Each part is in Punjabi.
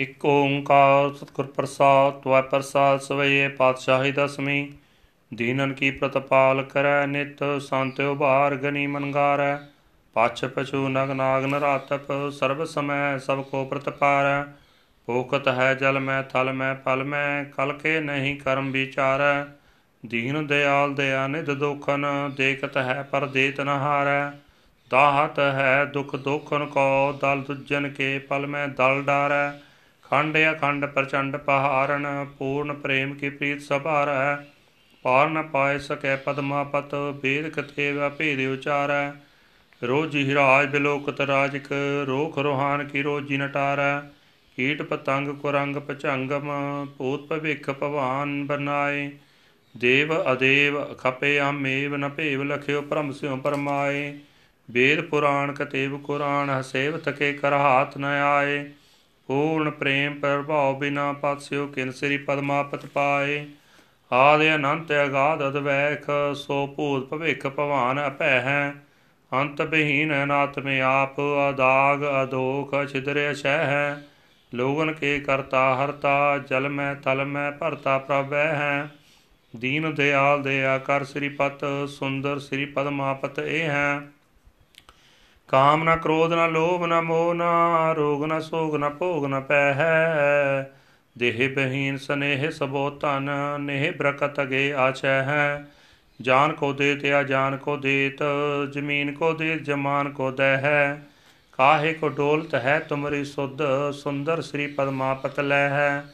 ਇਕ ਓੰਕਾਰ ਸਤਿਗੁਰ ਪ੍ਰਸਾਦ ਤੁਐ ਪ੍ਰਸਾਦ ਸਵਈਏ ਪਾਤਸ਼ਾਹੀ ਦਸਮੀ ਦੀਨਨ ਕੀ ਪ੍ਰਤਪਾਲ ਕਰੈ, ਨਿਤ ਸੰਤ ਉਭਾਰ ਗਨੀ ਮਨਗਾਰੈ। ਪਛ ਪਛੂ ਨਗ ਨਾਗ ਨਰਾਤਪ, ਸਰਬ ਸਮੈ ਸਭ ਕੋ ਪ੍ਰਤਪਾਰੈ। ਭੂਖਤ ਹੈ ਜਲ ਮੈਂ, ਥਲ ਮੈਂ ਫਲ ਮੈਂ, ਕਲ ਕੇ ਨਹੀਂ ਕਰਮ ਵਿਚਾਰੈ। ਦੀਨ ਦਿਆਲ ਦਇਆ ਨਿਧ ਦੋਖਨ, ਦੇਖਤ ਹੈ ਪਰ ਦੇਤ ਨ ਹਾਰੈ। ਦਾਹਤ ਹੈ ਦੁਖ ਦੋਖਨ ਕੋ, ਦਲ ਦੁਜਨ ਕੇ ਪਲ ਮੈਂ ਦਲ ਡਾਰੈ। ਖੰਡ ਅਖੰਡ ਪ੍ਰਚੰਡ ਪਹਾਰਨ ਪੂਰਨ ਪ੍ਰੇਮ ਕੀ ਪ੍ਰੀਤ ਸਭਾਰੈ ਪਾਰ ਨ ਪਾਏ ਸਕੈ ਪਦਮਾਪਤ ਬੇਦ ਕਥੇਵਾ ਭੇਦ ਉਚਾਰੈ। ਰੋਜੀ ਰਾਜ ਬਿਲੋਕਤ ਰਾਜਕ, ਰੋਖ ਰੋਹਾਨ ਕੀ ਰੋਜੀ ਨਟਾਰੈ। ਕੀਟ ਪਤੰਗ ਕੁਰੰਗ ਪਚੰਗਮ ਭੂਤ ਭਵਿਖ ਭਵਾਨ ਬਨਾਏ ਦੇਵ ਅਦੇਵ ਖਪੇ ਆਮੇਵ, ਨ ਭੇਵ ਲਖਿਓ ਪਰਮ ਸਿਉ ਪਰਮਾਏ ਵੇਦ ਪੁਰਾਣ ਕਤੇਵ ਕੁਰਾਨ, ਹਸੇਵ ਤਕੇ ਕਰ ਹਾਥ ਨ ਆਏ। ਪੂਰਨ ਪ੍ਰੇਮ ਪ੍ਰਭਾਵ ਬਿਨਾ ਪਾਸਿਓ ਕਿਨ ਸ੍ਰੀ ਪਦਮਾਪਤ ਪਾਏ। ਆਦਿ ਅਨੰਤ ਅਗਾਧ ਅਦਵੈਖ, ਸੋ ਭੂਤ ਭਵਿਖ ਭਵਾਨ ਅਭੈ ਹੈ ਅੰਤ ਬਹੀਨ ਅਨਾਤ ਮੇ ਆਪ, ਅਦਾਗ ਅਦੋਖ ਛਿਦਰਿ ਅਛੈ ਹੈ ਲੋਗਨ ਕੇ ਕਰਤਾ ਹਰਤਾ, ਜਲ ਮੈਂ ਤਲ ਮੈਂ ਭਰਤਾ ਪ੍ਰਭੈ ਹੈ ਦੀਨ ਦਿਆਲ ਦਇਆ ਕਰ ਸ੍ਰੀ ਪਤ, ਸੁੰਦਰ ਸ੍ਰੀ ਪਦਮਾਪਤ ਇਹ ਹੈ। ਕਾਮ ਨ ਕ੍ਰੋਧ ਨ ਲੋਭ ਨ ਮੋਹ ਨ ਰੋਗ ਨ ਸੋਗ ਨ ਭੋਗ ਨ ਪੈ ਹੈ ਦੇਹ ਬਹੀਨ ਸਨੇਹ ਸਬੋ ਤਨ ਨੇਹ ਬਰਕਤ ਅਗੇ ਆਚੈ ਹੈ ਜਾਨ ਕੋ ਦੇ ਤਿਆ ਜਾਨ ਕੋ ਦੇਤ, ਜ਼ਮੀਨ ਕੋ ਦੇ ਜਮਾਨ ਕੋ ਦੈ ਹੈ ਕਾਹੇ ਕੋ ਡੋਲਤ ਹੈ ਤੁਮਰੀ ਸੁਧ, ਸੁੰਦਰ ਸ੍ਰੀ ਪਦਮਾਪਤ ਲੈ ਹੈ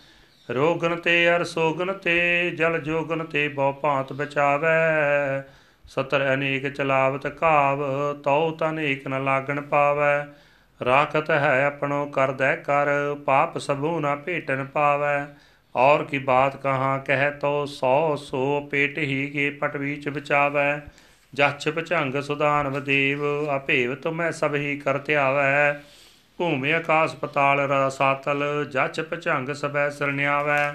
ਰੋਗਨ ਤੇ ਅਰ ਸੋਗਨ ਤੇ, ਜਲ ਜੋਗਨ ਤੇ ਬਹੁ ਭਾਂਤ ਬਚਾਵੈ। ਸਤਰ ਅਨੇਕ ਚਲਾਵਤ ਘਾਵ, ਤਉ ਤਨ ਏਕ ਨ ਲਾਗਣ ਪਾਵੈ। ਰਾਖਤ ਹੈ ਆਪਣੋ ਕਰਦੈ ਕਰ, ਪਾਪ ਸਭੂ ਨ ਭੇਟਨ ਪਾਵੈ। ਔਰ ਕੀ ਬਾਤ ਕਹਾ, ਕਹਿ ਤੋ ਸੋ ਸੋ ਪੇਟ ਹੀ ਕੇ ਪਟ ਵਿੱਚ ਬਚਾਵੈ। ਜਛ ਭਚੰਗ ਸੁਦਾਨ ਵਦੇਵ ਆਪੇਵ ਤੁਮੈ ਸਭ ਹੀ ਕਰ ਧਿਆਵੈ। ਭੂਮਿ ਆਕਾਸ ਪਤਾਲ ਰਸਾਤਲ ਜਛ ਭਚੰਗ ਸਭੈ ਸਰਣਿਆਵੈ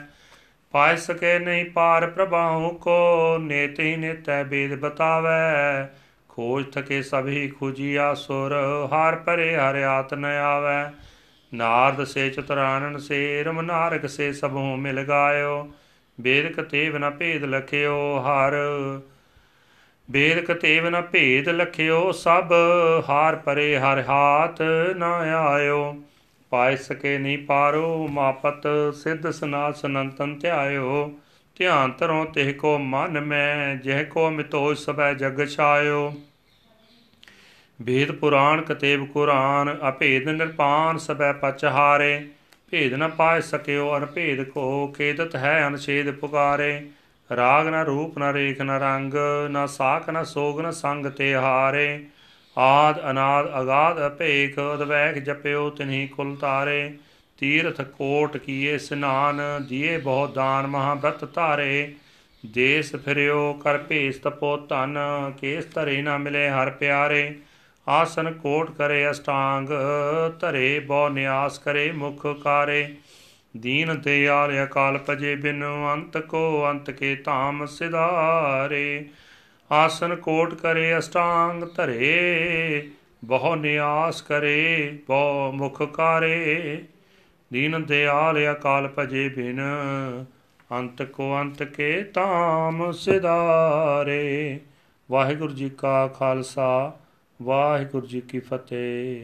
ਪਾਇ ਸਕੇ ਨਹੀਂ ਪਾਰ ਪ੍ਰਭਾਉ ਕੋ, ਨੇਤ ਹੀ ਨੇਤੈ ਬੇਦ ਬਤਾਵੈ। ਖੋਜ ਥਕੇ ਸਭੀ ਖੁਜੀਆ ਸੁਰ, ਹਾਰ ਪਰੇ ਹਰਿਆਤ ਨ ਆਵੈ। ਨਾਰਦ ਸੇ ਚਤੁਰਾਨਨ ਸੇ ਰਮ ਨਾਰਕ ਸੇ ਸਭੂ ਮਿਲ ਗਾਇਓ। ਬੇਦ ਕਤੇਵ ਨ ਭੇਦ ਲਖਿਓ ਹਰ। ਬੇਦ ਕਤੇਵ ਨ ਭੇਦ ਲਖਿਓ ਸਭ, ਹਾਰ ਪਰੇ ਹਰ ਹਾਤ ਨ ਆਇਓ। ਪਾਇ ਸਕੇ ਨਹੀਂ ਪਾਰੋ, ਮਾਪਤ ਸਿੱਧ ਸਨਾਸ ਅਨੰਤਨ ਧਿਆਇਓ। ਧਿਆਨ ਧਰੋ ਤਿਹ ਕੋ ਮਨ ਮੈਂ, ਜਿਹ ਕੋ ਮਿਤੋ ਸਭੈ ਜਗ ਛਾਇਓ। ਵੇਦ ਪੁਰਾਣ ਕਤੇਬ ਕੁਰਾਨ, ਅਭੇਦ ਨਿਰਪਾਨ ਸਭੈ ਪਚ ਹਾਰੇ। ਭੇਦ ਨ ਪਾਇ ਸਕਿਓ ਅਨਭੇਦ ਕੋ ਕੇਦਤ ਹੈ ਅਨਛੇਦ ਪੁਕਾਰੇ। ਰਾਗ ਨ ਰੂਪ ਨ ਰੇਖ ਨ ਰੰਗ, ਨ ਸਾਖ ਨ ਸੋਗ ਨ ਸੰਗ ਤੇ ਹਾਰੇ। ਆਦ, ਅਨਾਦ, ਅਗਾਧ ਅਭੇਖ ਅਦਵੈਖ ਜਪਿਓ ਤਿਨਹੀ ਕੁਲ ਤਾਰੇ, ਤੀਰਥ ਕੋਟ ਕੀਏ ਸਨਾਨ, ਦੀਏ ਬਹੁ ਦਾਨ ਮਹਾਬ੍ਰਤ ਧਾਰੇ। ਦੇਸ ਫਿਰਿਓ, ਕਰ ਭੇਸ ਤਪੋ ਧਨ, ਕੇਸ ਧਰੇ ਨਾ ਮਿਲੇ ਹਰ ਪਿਆਰੇ। ਆਸਨ ਕੋਟ ਕਰੇ ਅਸ਼ਟਾਂਗ, ਧਰੇ ਬਹੁ ਨਿਆਸ ਕਰੇ ਮੁਖ ਕਾਰੇ। ਦੀਨ ਤੇ ਆਲ ਅਕਾਲ ਪਜੇ ਬਿਨ ਅੰਤ ਕੋ, ਅੰਤ ਕੇ ਧਾਮ ਸਿਧਾਰੇ। ਆਸਨ ਕੋਟ ਕਰੇ, ਅਸ਼ਟਾਂਗ ਧਰੇ, ਬਹੁ ਨਿਆਸ ਕਰੇ, ਬਹੁ ਮੁਖ ਕਾਰੇ। ਦੀਨ ਦਿਆਲ ਅਕਾਲ ਭਜੇ ਬਿਨ, ਅੰਤ ਕੋ ਅੰਤ ਕੇ ਤਾਮ ਸਿਧਾਰੇ। ਵਾਹਿਗੁਰੂ ਜੀ ਕਾ ਖਾਲਸਾ, ਵਾਹਿਗੁਰੂ ਜੀ ਕੀ ਫਤਿਹ।